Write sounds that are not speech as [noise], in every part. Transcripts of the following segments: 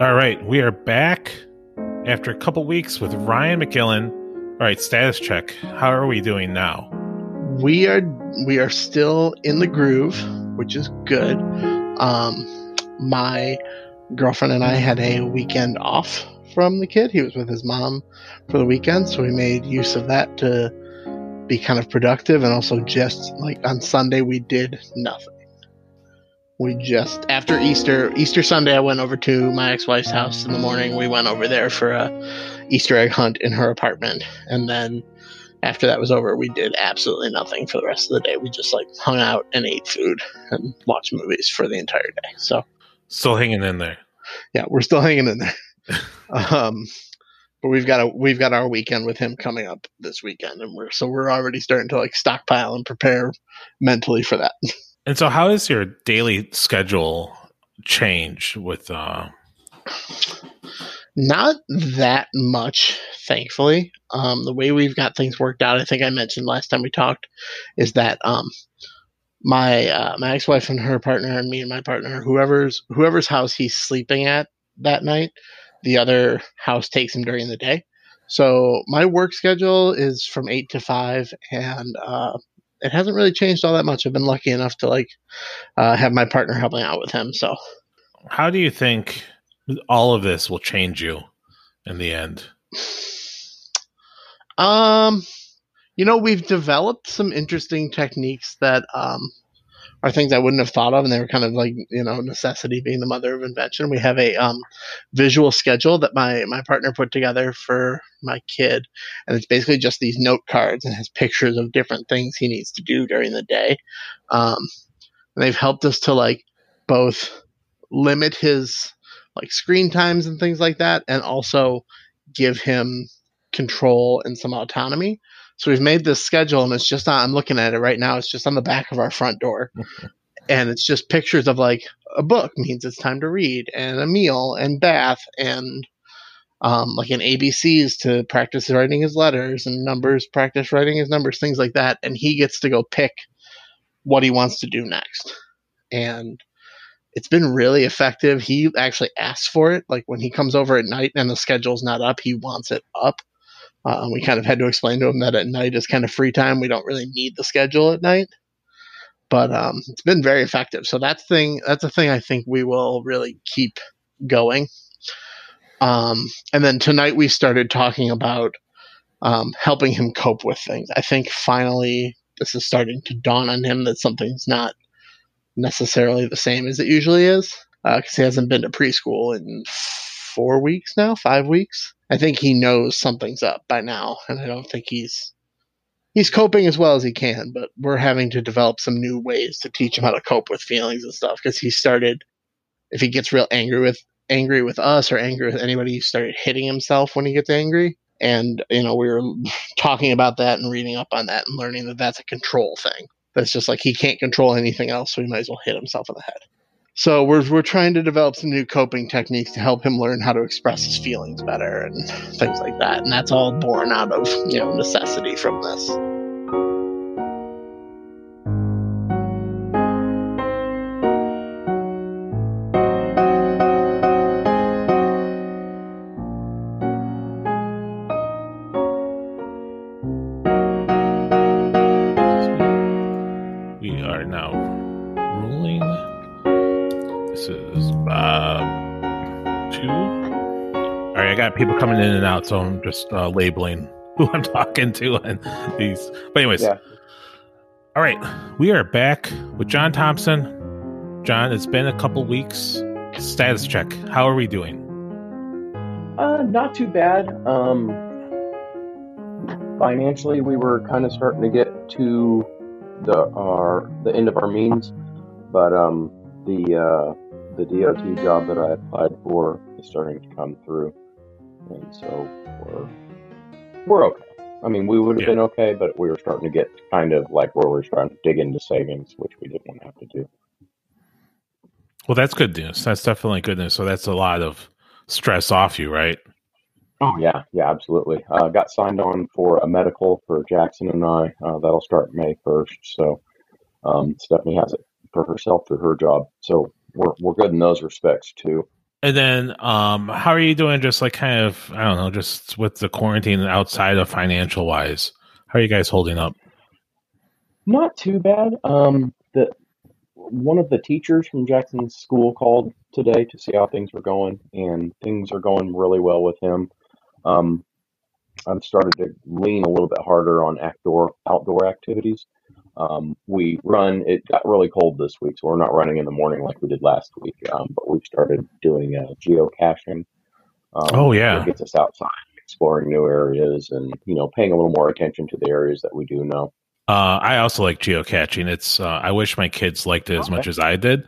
All right, we are back after a couple weeks with Ryan McGillen. All right, status check. How are we doing now? We are we are still in the groove, which is good. Um, my girlfriend and I had a weekend off from the kid. He was with his mom for the weekend, so we made use of that to be kind of productive and also just like on Sunday we did nothing. We just after Easter Easter Sunday I went over to my ex-wife's house in the morning. We went over there for a Easter egg hunt in her apartment and then after that was over we did absolutely nothing for the rest of the day. We just like hung out and ate food and watched movies for the entire day. So still hanging in there. Yeah, we're still hanging in there. [laughs] um but we've got a we've got our weekend with him coming up this weekend, and we're so we're already starting to like stockpile and prepare mentally for that. [laughs] And so, how is your daily schedule change with? uh Not that much, thankfully. Um, the way we've got things worked out, I think I mentioned last time we talked, is that um, my uh, my ex wife and her partner and me and my partner, whoever's whoever's house he's sleeping at that night, the other house takes him during the day. So my work schedule is from eight to five, and uh, it hasn't really changed all that much. I've been lucky enough to like uh, have my partner helping out with him. So, how do you think all of this will change you in the end? Um, you know, we've developed some interesting techniques that um, are things I wouldn't have thought of, and they were kind of like you know necessity being the mother of invention. We have a um, visual schedule that my my partner put together for my kid, and it's basically just these note cards and has pictures of different things he needs to do during the day. Um, and they've helped us to like both limit his like screen times and things like that, and also give him control and some autonomy. So we've made this schedule, and it's just on, I'm looking at it right now. It's just on the back of our front door, [laughs] and it's just pictures of like a book means it's time to read, and a meal, and bath, and um, like an ABCs to practice writing his letters, and numbers practice writing his numbers, things like that. And he gets to go pick what he wants to do next, and it's been really effective. He actually asks for it. Like when he comes over at night and the schedule's not up, he wants it up. Um, we kind of had to explain to him that at night is kind of free time. We don't really need the schedule at night, but um, it's been very effective. So that's thing. That's a thing I think we will really keep going. Um, and then tonight we started talking about um, helping him cope with things. I think finally this is starting to dawn on him that something's not necessarily the same as it usually is because uh, he hasn't been to preschool in four weeks now, five weeks. I think he knows something's up by now, and I don't think he's he's coping as well as he can. But we're having to develop some new ways to teach him how to cope with feelings and stuff because he started. If he gets real angry with angry with us or angry with anybody, he started hitting himself when he gets angry. And you know, we were [laughs] talking about that and reading up on that and learning that that's a control thing. That's just like he can't control anything else, so he might as well hit himself in the head. So we're we're trying to develop some new coping techniques to help him learn how to express his feelings better and things like that. And that's all born out of, you know, necessity from this. People coming in and out, so I'm just uh, labeling [laughs] who I'm talking to and these. But anyways, yeah. all right, we are back with John Thompson. John, it's been a couple weeks. Status check. How are we doing? Uh, not too bad. Um, financially, we were kind of starting to get to the our the end of our means, but um, the uh, the DOT job that I applied for is starting to come through and so we're we're okay. I mean, we would have yeah. been okay, but we were starting to get kind of like where we're trying to dig into savings, which we didn't want to have to do. Well, that's good news. That's definitely good news. So that's a lot of stress off you, right? Oh yeah, yeah, absolutely. Uh, got signed on for a medical for Jackson and I. Uh, that'll start May first. So um, Stephanie has it for herself through her job. So we're we're good in those respects too. And then, um, how are you doing? Just like kind of, I don't know, just with the quarantine outside of financial wise, how are you guys holding up? Not too bad. Um, the one of the teachers from Jackson's school called today to see how things were going, and things are going really well with him. Um, I've started to lean a little bit harder on outdoor outdoor activities. Um, we run. It got really cold this week, so we're not running in the morning like we did last week. Um, but we've started doing uh, geocaching. Um, oh yeah, it gets us outside, exploring new areas, and you know, paying a little more attention to the areas that we do know. Uh, I also like geocaching. It's. Uh, I wish my kids liked it as much as I did.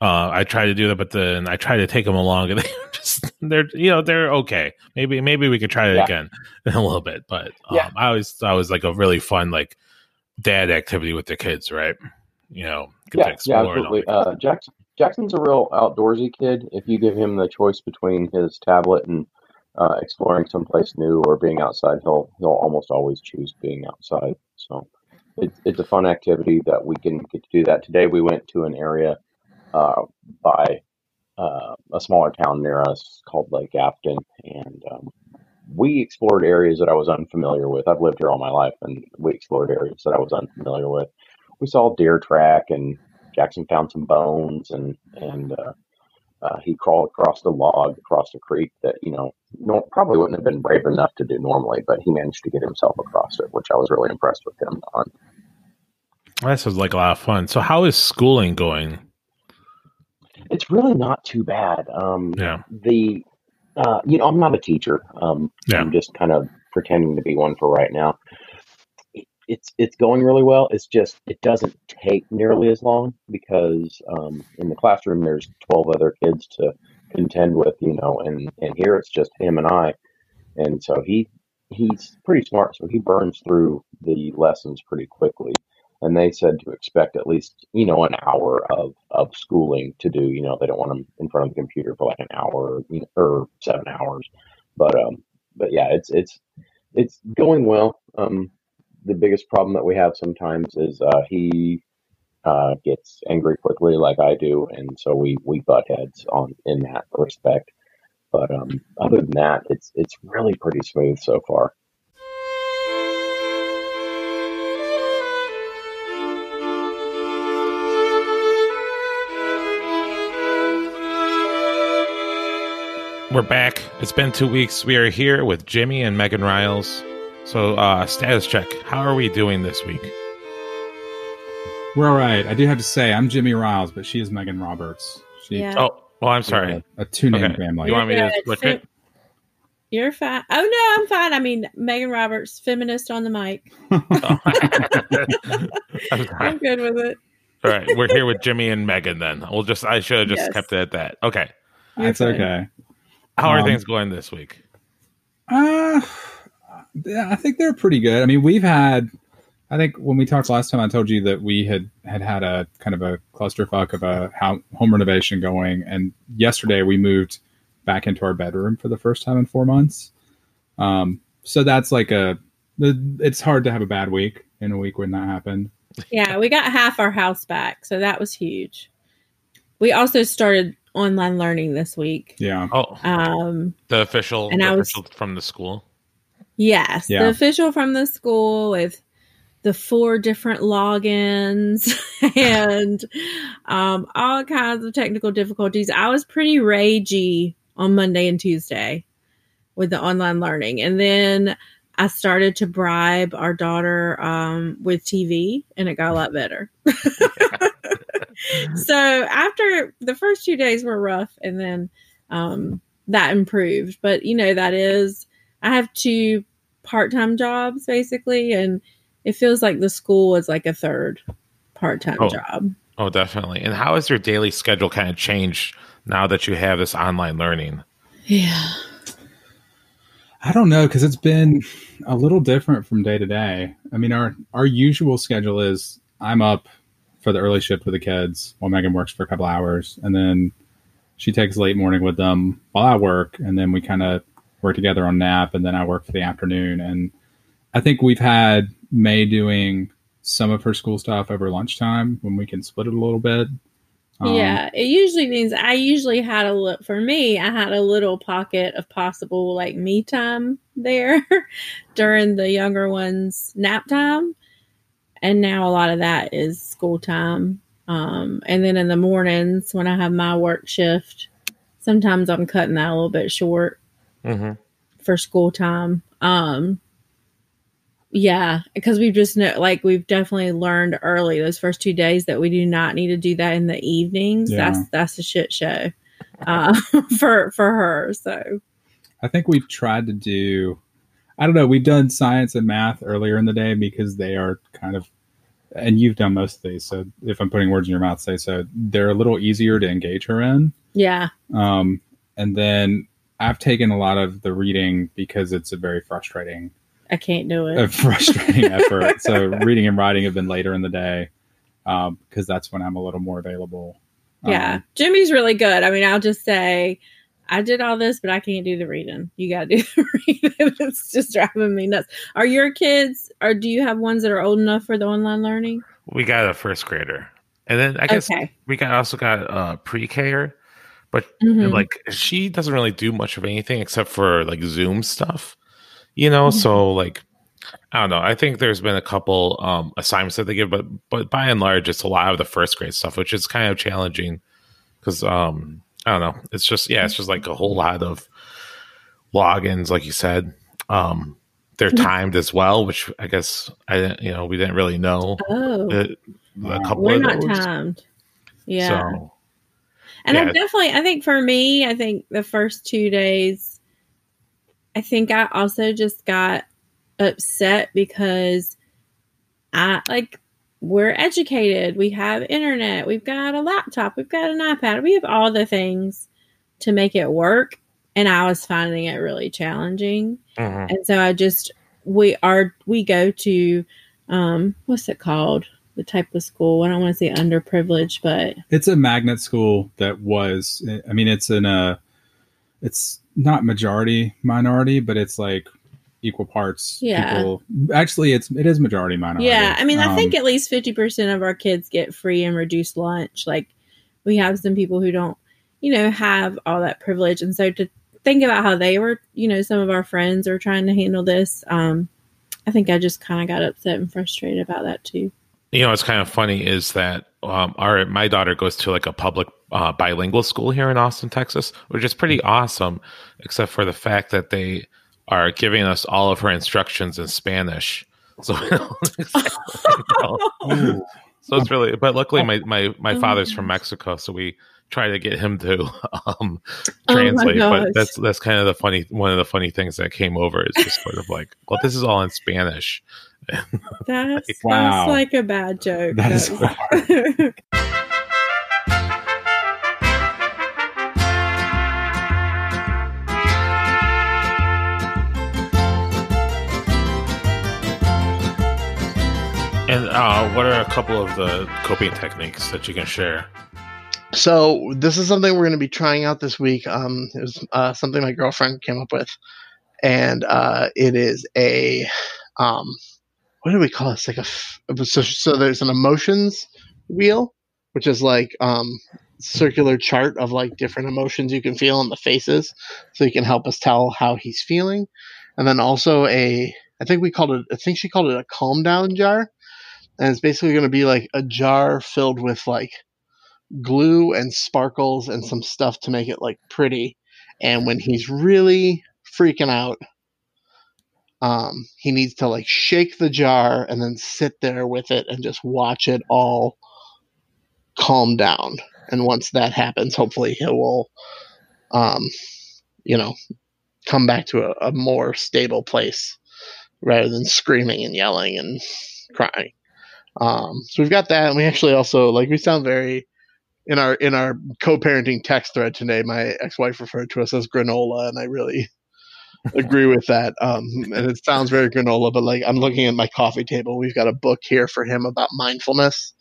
Uh, I try to do that, but then I try to take them along, and [laughs] they just they're you know they're okay. Maybe maybe we could try it yeah. again [laughs] in a little bit. But um, yeah. I always thought it was like a really fun like dad activity with the kids, right? You know, yeah, yeah, absolutely. Uh, Jackson Jackson's a real outdoorsy kid. If you give him the choice between his tablet and uh, exploring someplace new or being outside, he'll he'll almost always choose being outside. So it's it's a fun activity that we can get to do that. Today we went to an area uh, by uh, a smaller town near us called Lake Afton, and um, we explored areas that I was unfamiliar with. I've lived here all my life, and we explored areas that I was unfamiliar with. We saw deer track, and Jackson found some bones, and and uh, uh, he crawled across the log across the creek that you know no, probably wouldn't have been brave enough to do normally, but he managed to get himself across it, which I was really impressed with him on. That sounds like a lot of fun. So, how is schooling going? It's really not too bad. Um, yeah. The uh, you know, I'm not a teacher. Um, yeah. I'm just kind of pretending to be one for right now. it's it's going really well. It's just it doesn't take nearly as long because um, in the classroom there's 12 other kids to contend with, you know, and and here it's just him and I, and so he he's pretty smart, so he burns through the lessons pretty quickly and they said to expect at least you know an hour of of schooling to do. You know, they don't want them in front of the computer for like an hour you know, or seven hours. But um, but yeah, it's it's it's going well. Um, the biggest problem that we have sometimes is uh, he uh, gets angry quickly, like I do, and so we we butt heads on in that respect. But um, other than that, it's it's really pretty smooth so far. We're back. It's been two weeks. We are here with Jimmy and Megan Ryals. So, uh, status check. How are we doing this week? We're all right. I do have to say, I'm Jimmy Ryals, but she is Megan Roberts. She, yeah. Oh, well, I'm sorry. A, a two name okay. family. You want me to switch it? You're fine. Oh no, I'm fine. I mean, Megan Roberts, feminist on the mic. [laughs] [laughs] I'm good with it. All right, we're here with Jimmy and Megan. Then we'll just. I should have just yes. kept it at that. Okay, that's okay. How are um, things going this week? Uh, I think they're pretty good. I mean, we've had, I think when we talked last time, I told you that we had had had a kind of a clusterfuck of a home renovation going, and yesterday we moved back into our bedroom for the first time in four months. Um, so that's like a, it's hard to have a bad week in a week when that happened. Yeah, we got half our house back, so that was huge. We also started online learning this week. Yeah. Oh. Um, the official, and the I was, official from the school. Yes, yeah. the official from the school with the four different logins [laughs] and um, all kinds of technical difficulties. I was pretty ragey on Monday and Tuesday with the online learning, and then I started to bribe our daughter um, with TV, and it got a lot better. [laughs] [laughs] so after the first two days were rough, and then um, that improved. But you know, that is I have two part-time jobs basically, and it feels like the school is like a third part-time oh. job. Oh, definitely. And how has your daily schedule kind of changed now that you have this online learning? Yeah. I don't know because it's been a little different from day to day. I mean, our our usual schedule is I'm up for the early shift with the kids while Megan works for a couple hours, and then she takes late morning with them while I work, and then we kind of work together on nap, and then I work for the afternoon. And I think we've had May doing some of her school stuff over lunchtime when we can split it a little bit. Um, yeah, it usually means I usually had a look for me. I had a little pocket of possible like me time there [laughs] during the younger ones' nap time, and now a lot of that is school time. Um, and then in the mornings when I have my work shift, sometimes I'm cutting that a little bit short mm-hmm. for school time. Um, yeah, because we've just know, like we've definitely learned early those first two days that we do not need to do that in the evenings. Yeah. That's that's a shit show uh, [laughs] for for her. So I think we've tried to do. I don't know. We've done science and math earlier in the day because they are kind of, and you've done most of these. So if I'm putting words in your mouth, say so. They're a little easier to engage her in. Yeah. Um, and then I've taken a lot of the reading because it's a very frustrating I can't do it. A frustrating [laughs] effort. So reading and writing have been later in the day because um, that's when I'm a little more available. Yeah, um, Jimmy's really good. I mean, I'll just say I did all this, but I can't do the reading. You got to do [laughs] the reading. it's just driving me nuts. Are your kids, or do you have ones that are old enough for the online learning? We got a first grader, and then I guess okay. we got also got a pre-K, but mm-hmm. like she doesn't really do much of anything except for like Zoom stuff you know mm-hmm. so like i don't know i think there's been a couple um assignments that they give but but by and large it's a lot of the first grade stuff which is kind of challenging because um i don't know it's just yeah it's just like a whole lot of logins like you said um they're mm-hmm. timed as well which i guess i didn't you know we didn't really know oh a couple we're not those. timed yeah so, and yeah. i definitely i think for me i think the first two days I think I also just got upset because I like we're educated, we have internet, we've got a laptop, we've got an iPad, we have all the things to make it work. And I was finding it really challenging. Uh-huh. And so I just we are we go to um what's it called? The type of school. I don't want to say underprivileged, but it's a magnet school that was I mean it's in a it's not majority minority, but it's like equal parts yeah. people. Actually, it's it is majority minority. Yeah, I mean, um, I think um, at least fifty percent of our kids get free and reduced lunch. Like we have some people who don't, you know, have all that privilege, and so to think about how they were, you know, some of our friends are trying to handle this. Um, I think I just kind of got upset and frustrated about that too. You know, what's kind of funny is that um, our my daughter goes to like a public uh, bilingual school here in Austin, Texas, which is pretty awesome, except for the fact that they are giving us all of her instructions in Spanish. So, [laughs] so it's really, but luckily my, my, my oh father's from Mexico. So we try to get him to um, oh translate, oh but that's, that's kind of the funny, one of the funny things that came over is just sort of like, well, this is all in Spanish. [laughs] That's, like, wow. like a bad joke. That [laughs] And uh, what are a couple of the coping techniques that you can share? So this is something we're going to be trying out this week. Um, it was uh, something my girlfriend came up with, and uh, it is a um, what do we call this? Like a so, so there's an emotions wheel, which is like um, circular chart of like different emotions you can feel in the faces, so you can help us tell how he's feeling, and then also a I think we called it I think she called it a calm down jar, and it's basically going to be like a jar filled with like glue and sparkles and some stuff to make it like pretty. And when he's really freaking out, um, he needs to like shake the jar and then sit there with it and just watch it all calm down. And once that happens, hopefully he will, um, you know, come back to a, a more stable place rather than screaming and yelling and crying. Um, so we've got that, and we actually also like we sound very in our in our co-parenting text thread today. My ex-wife referred to us as granola, and I really [laughs] agree with that. Um, and it sounds very granola, but like I'm looking at my coffee table, we've got a book here for him about mindfulness.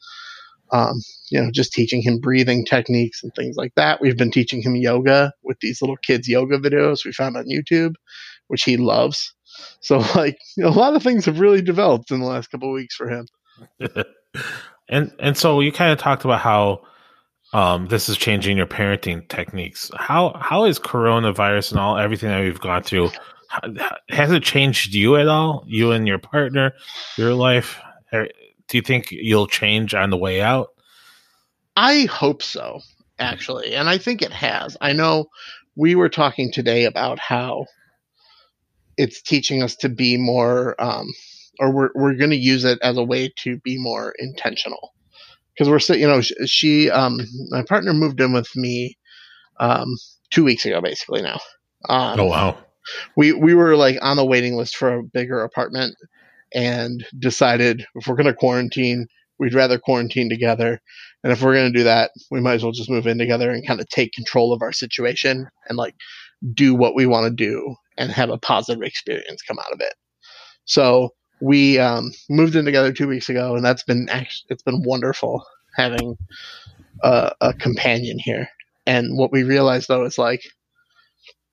Um, you know, just teaching him breathing techniques and things like that. We've been teaching him yoga with these little kids yoga videos we found on YouTube, which he loves. So [laughs] like you know, a lot of things have really developed in the last couple of weeks for him. [laughs] and and so you kind of talked about how um, this is changing your parenting techniques. How how is coronavirus and all everything that we've gone through? Has it changed you at all? You and your partner, your life? Do you think you'll change on the way out? I hope so, actually, and I think it has. I know we were talking today about how it's teaching us to be more, um, or we're we're going to use it as a way to be more intentional. Because we're you know she um my partner moved in with me um two weeks ago basically now. Um, oh wow. we we were like on the waiting list for a bigger apartment and decided if we're going to quarantine we'd rather quarantine together. And if we're going to do that we might as well just move in together and kind of take control of our situation and like do what we want to do and have a positive experience come out of it. So we um, moved in together two weeks ago, and that's been actually it's been wonderful having a, a companion here. And what we realized though is like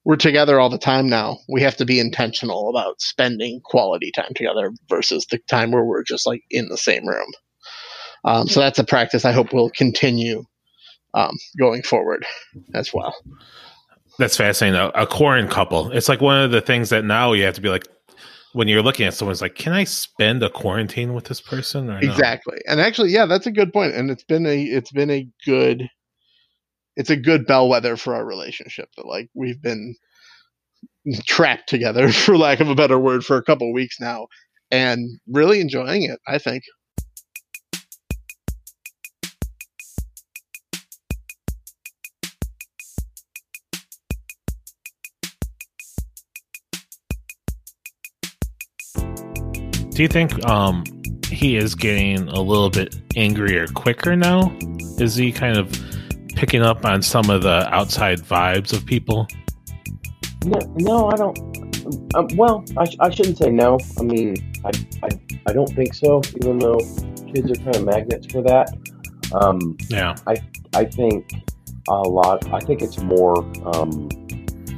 we're together all the time now. We have to be intentional about spending quality time together versus the time where we're just like in the same room. Um, so that's a practice I hope will continue um, going forward as well. That's fascinating. A, a quarantine couple. It's like one of the things that now you have to be like, when you're looking at someone's like, can I spend a quarantine with this person? exactly. And actually, yeah, that's a good point. And it's been a it's been a good it's a good bellwether for our relationship that like we've been trapped together [laughs] for lack of a better word for a couple weeks now and really enjoying it, I think. Do you think um, he is getting a little bit angrier quicker now? Is he kind of picking up on some of the outside vibes of people? No, no I don't. Um, well, I, I shouldn't say no. I mean, I, I, I don't think so, even though kids are kind of magnets for that. Um, yeah. I, I think a lot, I think it's more, um,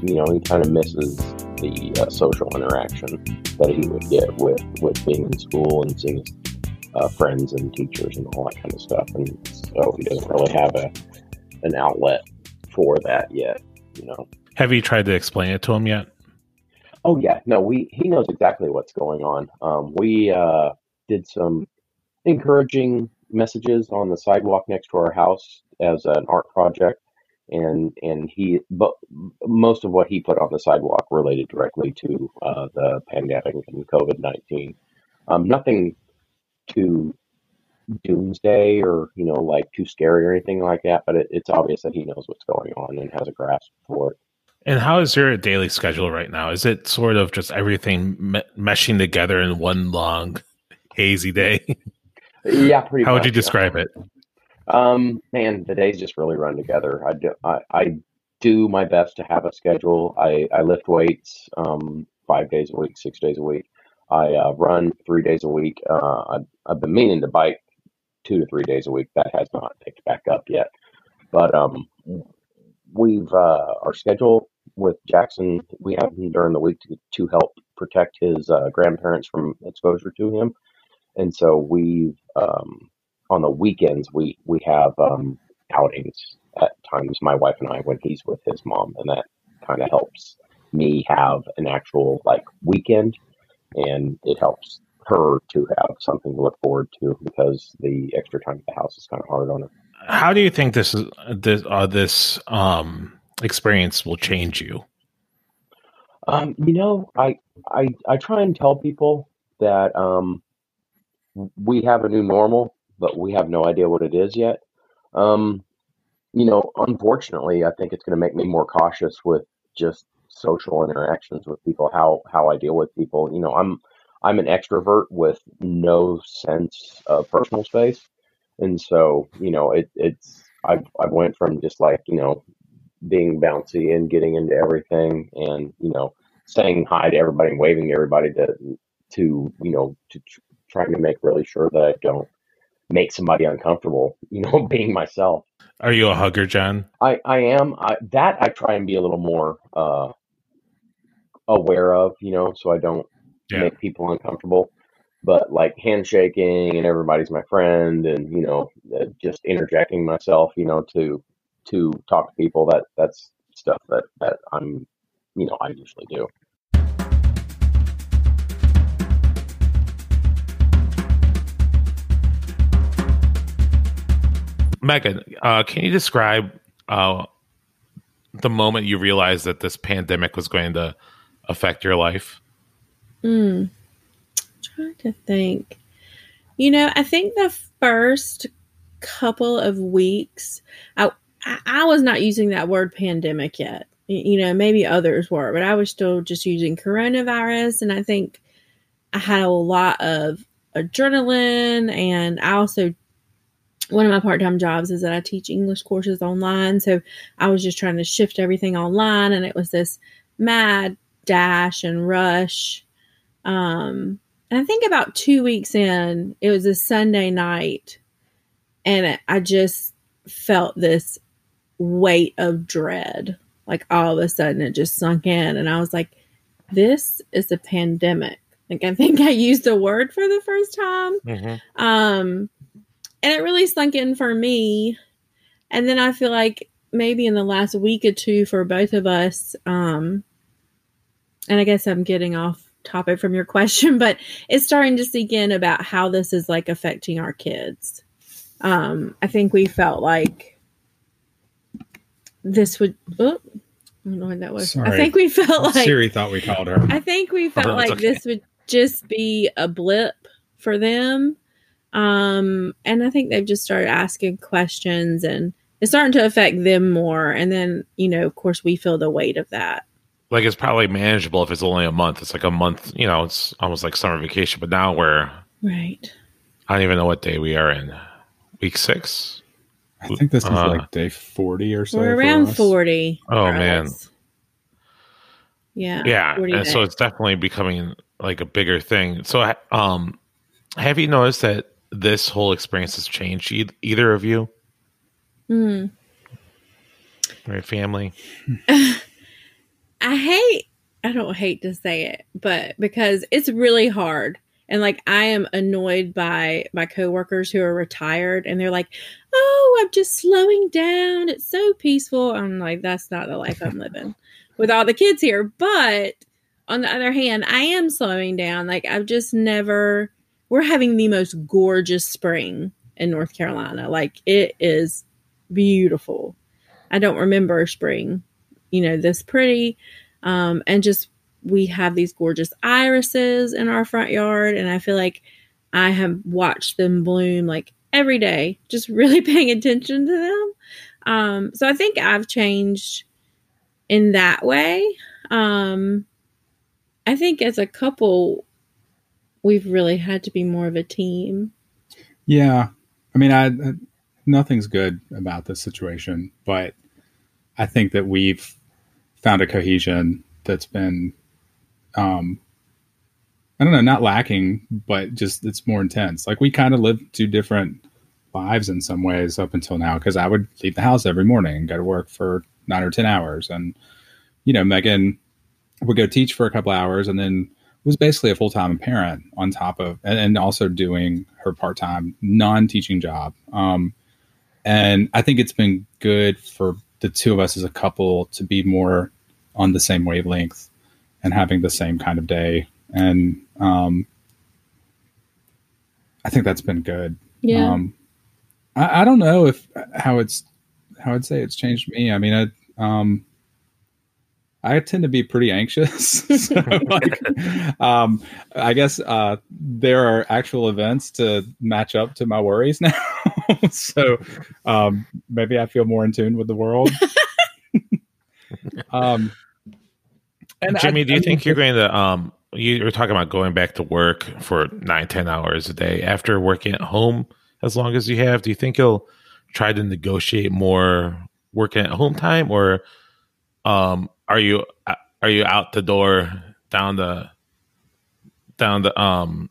you know, he kind of misses the uh, social interaction that he would get with, with being in school and seeing his uh, friends and teachers and all that kind of stuff. And so he doesn't really have a an outlet for that yet. You know. Have you tried to explain it to him yet? Oh yeah, no, we he knows exactly what's going on. Um, we uh, did some encouraging messages on the sidewalk next to our house as an art project and and he but most of what he put on the sidewalk related directly to uh, the pandemic and COVID nineteen. Um, nothing too doomsday or you know like too scary or anything like that, but it, it's obvious that he knows what's going on and has a grasp for it. And how is your daily schedule right now? Is it sort of just everything me- meshing together in one long hazy day? Yeah, pretty. Much. How much, would you describe yeah. it? Um, man, the days just really run together. I do, I, I do my best to have a schedule. I, I lift weights um, five days a week, six days a week. I uh, run three days a week. Uh, I've, I've been meaning to bike two to three days a week. That has not picked back up yet. But um, we've uh, our schedule with Jackson. We have him during the week to, to help protect his uh, grandparents from exposure to him, and so we've um, on the weekends we we have um, outings at times. My wife and I when he's with his mom, and that kind of helps me have an actual like weekend, and it helps her to have something to look forward to because the extra time at the house is kind of hard on her. How do you think this is this uh, this um, experience will change you? Um, you know, I I I try and tell people that um, we have a new normal but we have no idea what it is yet. Um, you know, unfortunately, I think it's going to make me more cautious with just social interactions with people, how how I deal with people. You know, I'm I'm an extrovert with no sense of personal space, and so you know, it, it's I've I've went from just like you know being bouncy and getting into everything, and you know, saying hi to everybody and waving to everybody to to you know to tr- trying to make really sure that I don't make somebody uncomfortable, [laughs] you know, being myself. Are you a hugger, John? I, I am. I, that I try and be a little more uh, aware of, you know, so I don't yeah. make people uncomfortable. but like handshaking and everybody's my friend and you know uh, just interjecting myself you know to to talk to people that that's stuff that that i'm you know i usually do megan uh, can you describe uh, the moment you realized that this pandemic was going to affect your life mm trying to think. You know, I think the first couple of weeks, I, I was not using that word pandemic yet. You know, maybe others were, but I was still just using coronavirus. And I think I had a lot of adrenaline. And I also, one of my part time jobs is that I teach English courses online. So I was just trying to shift everything online. And it was this mad dash and rush. Um, and I think about two weeks in, it was a Sunday night, and I just felt this weight of dread. Like all of a sudden, it just sunk in, and I was like, "This is a pandemic." Like I think I used the word for the first time, mm-hmm. um, and it really sunk in for me. And then I feel like maybe in the last week or two for both of us, um, and I guess I'm getting off topic from your [laughs] question, but it's starting to sink in about how this is like affecting our kids. Um, I think we felt like this would. Oh, I don't know what that was. Sorry. I think we felt like Siri thought we called her. I think we felt oh, like okay. this would just be a blip for them. Um, and I think they've just started asking questions and it's starting to affect them more. And then, you know, of course, we feel the weight of that like it's probably manageable if it's only a month. It's like a month, you know, it's almost like summer vacation. But now we're right. I don't even know what day we are in. Week six. I think this is uh, like day forty or so. We're around forty. Oh man. Yeah. Yeah. And so it's definitely becoming like a bigger thing. So um have you noticed that this whole experience has changed e- either of you? Hmm. Right, family. I hate, I don't hate to say it, but because it's really hard. And like, I am annoyed by my coworkers who are retired and they're like, oh, I'm just slowing down. It's so peaceful. I'm like, that's not the life I'm living [laughs] with all the kids here. But on the other hand, I am slowing down. Like, I've just never, we're having the most gorgeous spring in North Carolina. Like, it is beautiful. I don't remember spring you know, this pretty. Um, and just we have these gorgeous irises in our front yard. And I feel like I have watched them bloom like every day, just [laughs] really paying attention to them. Um, so I think I've changed in that way. Um, I think as a couple, we've really had to be more of a team. Yeah. I mean, I, I nothing's good about this situation, but I think that we've found a cohesion that's been um I don't know, not lacking, but just it's more intense. Like we kind of live two different lives in some ways up until now because I would leave the house every morning and go to work for nine or ten hours, and you know Megan would go teach for a couple hours, and then was basically a full time parent on top of, and, and also doing her part time non teaching job. Um, and I think it's been good for the two of us as a couple to be more on the same wavelength and having the same kind of day. And um, I think that's been good. Yeah. Um, I, I, don't know if how it's how I'd say it's changed me. I mean, I um, I tend to be pretty anxious. [laughs] so, like, um, I guess uh, there are actual events to match up to my worries now. [laughs] so um, maybe I feel more in tune with the world. [laughs] um, and Jimmy, I, do you I think you're going to? Um, you were talking about going back to work for nine, ten hours a day after working at home as long as you have. Do you think you'll try to negotiate more working at home time, or um, are you are you out the door down the down the um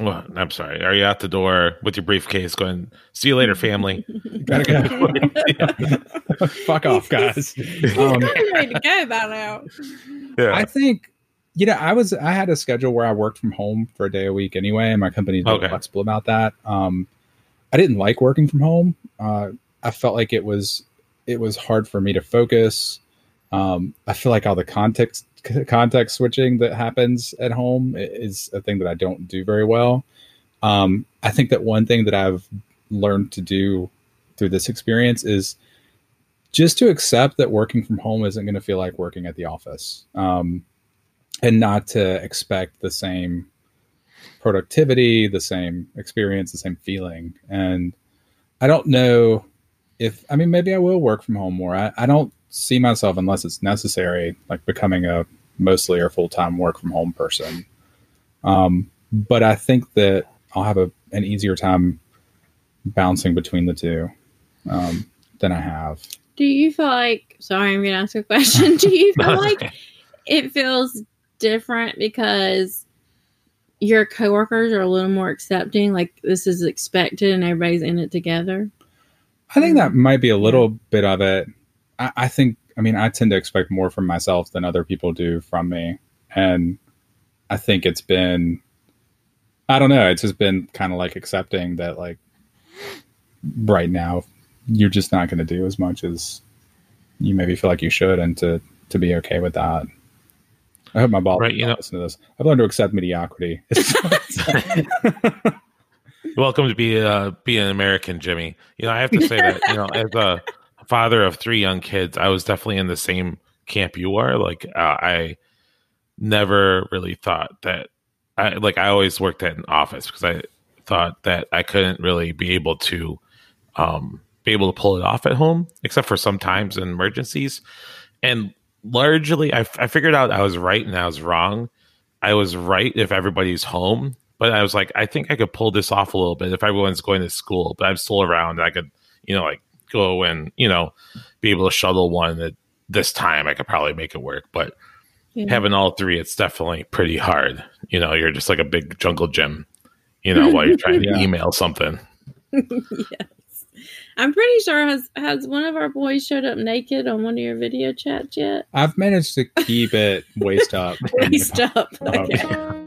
well, I'm sorry. Are you out the door with your briefcase going, see you later, family? [laughs] Gotta go. [laughs] Fuck off, guys. [laughs] Um, ready to go by now. Yeah. I think you know, I was I had a schedule where I worked from home for a day a week anyway, and my company's okay. flexible about that. Um, I didn't like working from home. Uh, I felt like it was it was hard for me to focus. Um, I feel like all the context context switching that happens at home is a thing that I don't do very well. Um, I think that one thing that I've learned to do through this experience is just to accept that working from home isn't going to feel like working at the office um, and not to expect the same productivity, the same experience, the same feeling. And I don't know if, I mean, maybe I will work from home more. I, I don't see myself, unless it's necessary, like becoming a mostly or full time work from home person. Um, but I think that I'll have a, an easier time bouncing between the two um, than I have. Do you feel like? Sorry, I'm going to ask a question. [laughs] Do you feel [laughs] like it feels different because your coworkers are a little more accepting? Like this is expected, and everybody's in it together. I think that might be a little bit of it. I, I think. I mean, I tend to expect more from myself than other people do from me, and I think it's been. I don't know. It's just been kind of like accepting that, like, right now you're just not going to do as much as you maybe feel like you should, and to to be okay with that. I hope my boss right, you know, listen to this. I've learned to accept mediocrity. [laughs] Welcome to be uh, be an American, Jimmy. You know, I have to say that you know, as a father of three young kids, I was definitely in the same camp you are. Like, uh, I never really thought that. I like. I always worked at an office because I thought that I couldn't really be able to um, be able to pull it off at home, except for sometimes in emergencies. And largely, I, I figured out I was right and I was wrong. I was right if everybody's home, but I was like, I think I could pull this off a little bit if everyone's going to school, but I'm still around. I could, you know, like go and, you know, be able to shuttle one at this time. I could probably make it work, but yeah. having all three, it's definitely pretty hard. You know, you're just like a big jungle gym, you know, while you're trying to [laughs] email something. yes. [laughs] I'm pretty sure has has one of our boys showed up naked on one of your video chats yet? I've managed to keep it waist up. [laughs] waist up. Okay. Um,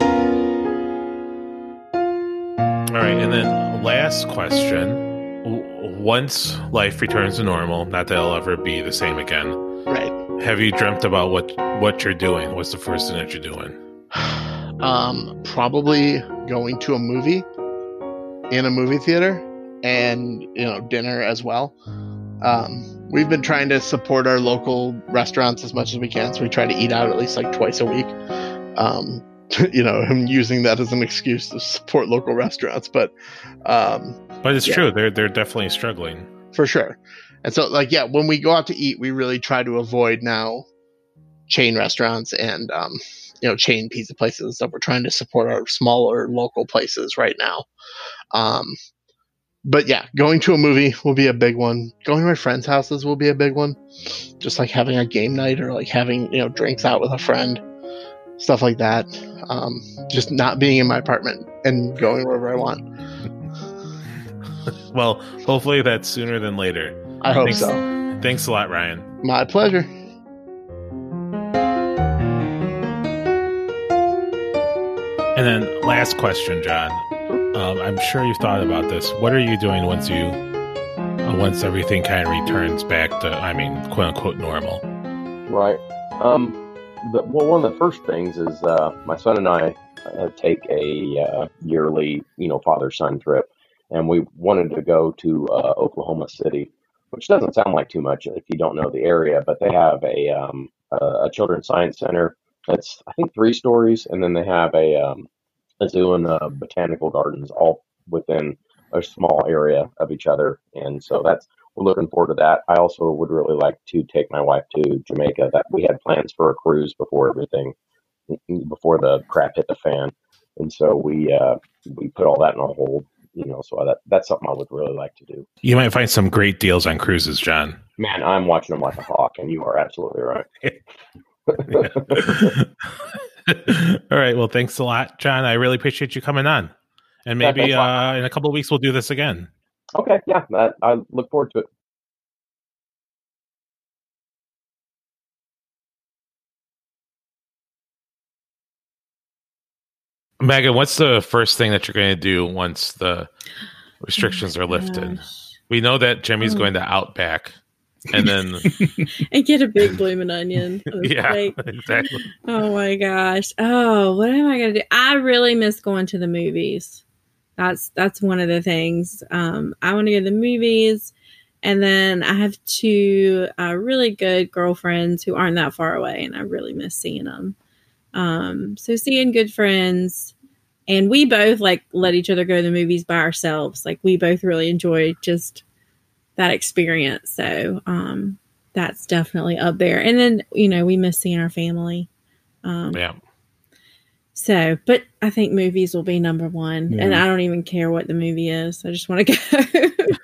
all right, and then last question. Once life returns to normal, not that it'll ever be the same again. Right. Have you dreamt about what what you're doing? What's the first thing that you're doing? [sighs] Um, probably going to a movie in a movie theater and you know dinner as well. Um, we've been trying to support our local restaurants as much as we can, so we try to eat out at least like twice a week. Um, [laughs] you know, I'm using that as an excuse to support local restaurants, but um, but it's yeah. true they're they're definitely struggling for sure. And so, like, yeah, when we go out to eat, we really try to avoid now chain restaurants and um, you know chain pizza places and stuff. We're trying to support our smaller local places right now. Um, but yeah, going to a movie will be a big one. Going to my friends' houses will be a big one. Just like having a game night or like having, you know, drinks out with a friend, stuff like that. Um, just not being in my apartment and going wherever I want. [laughs] well, hopefully that's sooner than later. I hope thanks, so. Thanks a lot, Ryan. My pleasure. And then last question, John. Um, I'm sure you've thought about this. What are you doing once you, uh, once everything kind of returns back to, I mean, quote unquote, normal? Right. Um, the, well, one of the first things is uh, my son and I uh, take a uh, yearly, you know, father-son trip, and we wanted to go to uh, Oklahoma City, which doesn't sound like too much if you don't know the area, but they have a um, a children's science center. That's I think three stories, and then they have a um, a zoo and a botanical gardens all within a small area of each other. And so that's we're looking forward to that. I also would really like to take my wife to Jamaica. That we had plans for a cruise before everything, before the crap hit the fan, and so we uh, we put all that in a hold. You know, so that that's something I would really like to do. You might find some great deals on cruises, John. Man, I'm watching them like a hawk, and you are absolutely right. [laughs] All right. Well, thanks a lot, John. I really appreciate you coming on. And maybe uh, in a couple of weeks, we'll do this again. Okay. Yeah. I look forward to it. Megan, what's the first thing that you're going to do once the restrictions oh are lifted? Gosh. We know that Jimmy's oh. going to Outback and then [laughs] and get a big blooming onion. [laughs] yeah, exactly. Oh my gosh. Oh, what am I gonna do? I really miss going to the movies. That's that's one of the things. Um, I want to go to the movies, and then I have two uh, really good girlfriends who aren't that far away, and I really miss seeing them. Um, so seeing good friends, and we both like let each other go to the movies by ourselves. Like we both really enjoy just that experience. So um, that's definitely up there. And then you know we miss seeing our family. Um, yeah. So, but I think movies will be number one, yeah. and I don't even care what the movie is. I just want to go. [laughs]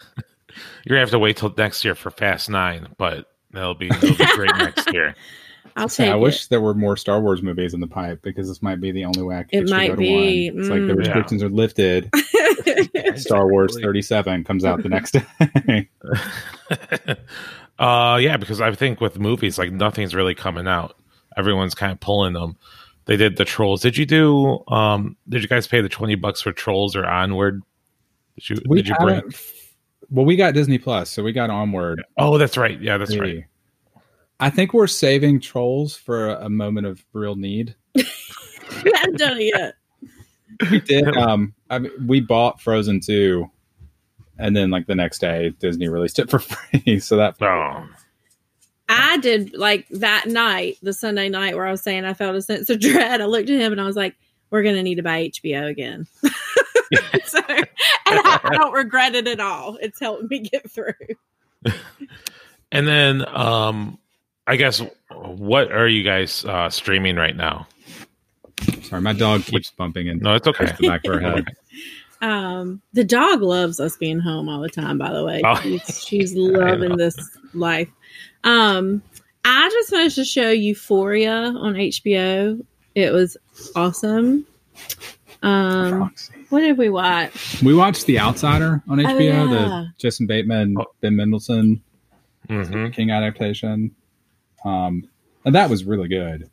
You're gonna have to wait till next year for Fast Nine, but that'll be, that'll be great next year. [laughs] I'll take. I it. wish there were more Star Wars movies in the pipe because this might be the only way I can. It might be. It's mm. like the mm. restrictions yeah. are lifted. [laughs] Star Wars 37 comes out the next day. [laughs] uh, yeah, because I think with movies, like nothing's really coming out. Everyone's kind of pulling them. They did the Trolls. Did you do? Um, did you guys pay the twenty bucks for Trolls or Onward? Did you? We did you bring? Well, we got Disney Plus, so we got Onward. Oh, that's right. Yeah, that's right. I think we're saving Trolls for a, a moment of real need. [laughs] [laughs] we haven't done it yet we did. Um, I mean, we bought Frozen two, and then like the next day, Disney released it for [laughs] free. So that. Oh. I did like that night, the Sunday night, where I was saying I felt a sense of dread. I looked at him and I was like, "We're gonna need to buy HBO again." so, and I, I don't regret it at all. It's helped me get through. and then, um, I guess, what are you guys uh, streaming right now? Sorry, my dog keeps bumping and no, it's okay. The back of her head. [laughs] Um, the dog loves us being home all the time. By the way, oh. she's, [laughs] she's loving this life. Um, I just wanted to show Euphoria on HBO. It was awesome. Um, what did we watch? We watched The Outsider on HBO, oh, yeah. the Jason Bateman, oh. Ben Mendelsohn mm-hmm. King adaptation. Um, and that was really good.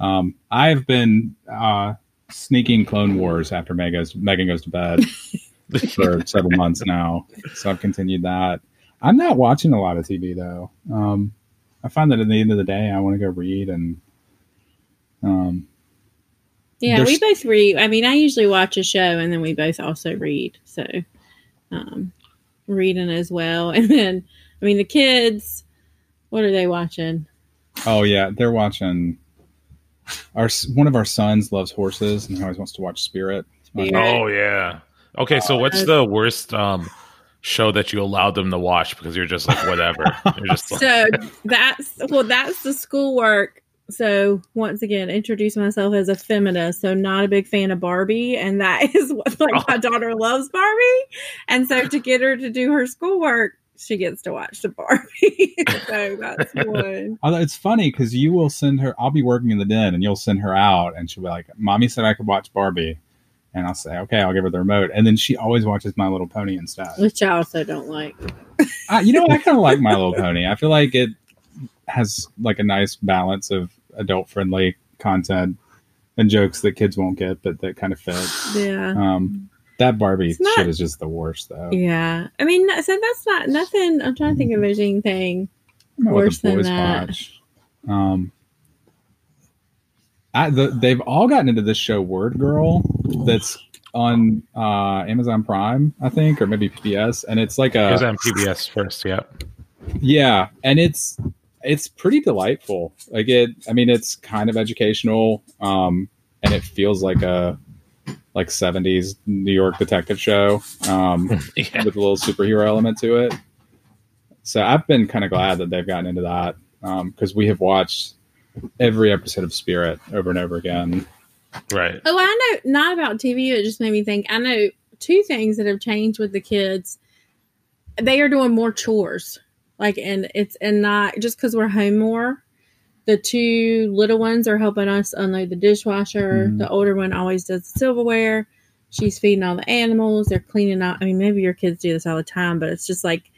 Um, I've been uh, sneaking Clone Wars after Megan's, Megan goes to bed [laughs] for several months now, so I've continued that. I'm not watching a lot of TV though. Um, I find that at the end of the day, I want to go read and. Um, yeah, we both read. I mean, I usually watch a show and then we both also read. So, um, reading as well. [laughs] And then, I mean, the kids, what are they watching? Oh yeah, they're watching. Our one of our sons loves horses and he always wants to watch Spirit. Oh yeah. Okay, so what's the worst um, show that you allowed them to watch because you're just like whatever? [laughs] just so that's well, that's the schoolwork. So once again, introduce myself as a feminist. So not a big fan of Barbie, and that [laughs] is what like oh. my daughter loves Barbie. And so to get her to do her schoolwork, she gets to watch the Barbie. [laughs] so that's [laughs] one. It's funny because you will send her. I'll be working in the den, and you'll send her out, and she'll be like, "Mommy said I could watch Barbie." And I'll say, okay, I'll give her the remote. And then she always watches My Little Pony and stuff. Which I also don't like. uh, you know, I kind of like My Little [laughs] Pony. I feel like it has like a nice balance of adult friendly content and jokes that kids won't get, but that kind of fit. Yeah. Um, that Barbie not, shit is just the worst, though. Yeah, I mean, so that's not nothing. I'm trying to think of anything worse than that. Watch. Um, I, the, they've all gotten into this show, Word Girl, that's on uh, Amazon Prime, I think, or maybe PBS, and it's like a. It was on PBS first, yeah. Yeah, and it's it's pretty delightful. Like it, I mean, it's kind of educational, um, and it feels like a like 70s New York detective show um, [laughs] yeah. with a little superhero element to it. So I've been kind of glad that they've gotten into that because um, we have watched every episode of Spirit over and over again. Right. Oh, I know not about TV. It just made me think. I know two things that have changed with the kids. They are doing more chores, like, and it's and not just because we're home more the two little ones are helping us unload the dishwasher. Mm-hmm. The older one always does the silverware. She's feeding all the animals. They're cleaning out. I mean, maybe your kids do this all the time, but it's just like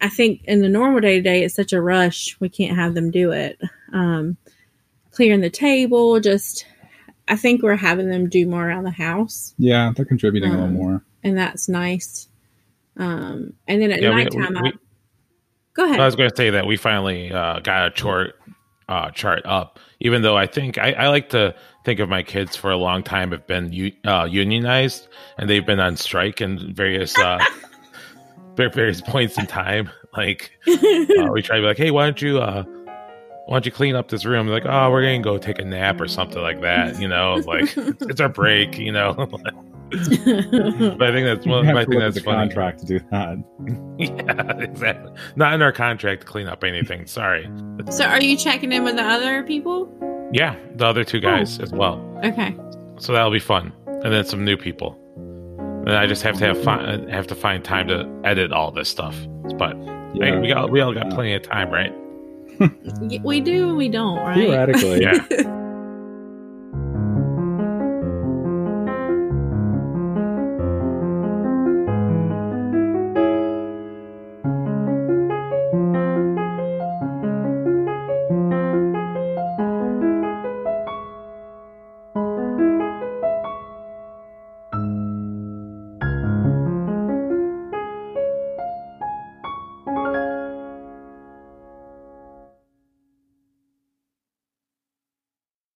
I think in the normal day to day, it's such a rush. We can't have them do it. Um, clearing the table, just I think we're having them do more around the house. Yeah, they're contributing um, a little um, more, and that's nice. Um, and then at yeah, nighttime, we, we, I, go ahead. I was going to say that we finally uh, got a chart uh, chart up. Even though I think I, I, like to think of my kids for a long time have been uh, unionized and they've been on strike in various uh, [laughs] various points in time. [laughs] Like uh, we try to be like, hey, why don't you uh, why don't you clean up this room? They're like, oh, we're gonna go take a nap or something like that. You know, like it's, it's our break. You know. [laughs] but I think that's one. I think that's the funny. contract to do that. [laughs] yeah, exactly. Not in our contract to clean up anything. Sorry. So, are you checking in with the other people? Yeah, the other two oh. guys oh. as well. Okay. So that'll be fun, and then some new people. And I just have to have fun. Have to find time to edit all this stuff. But yeah. hey, we got we all got plenty of time, right? [laughs] we do. We don't. Right? Theoretically, yeah. [laughs]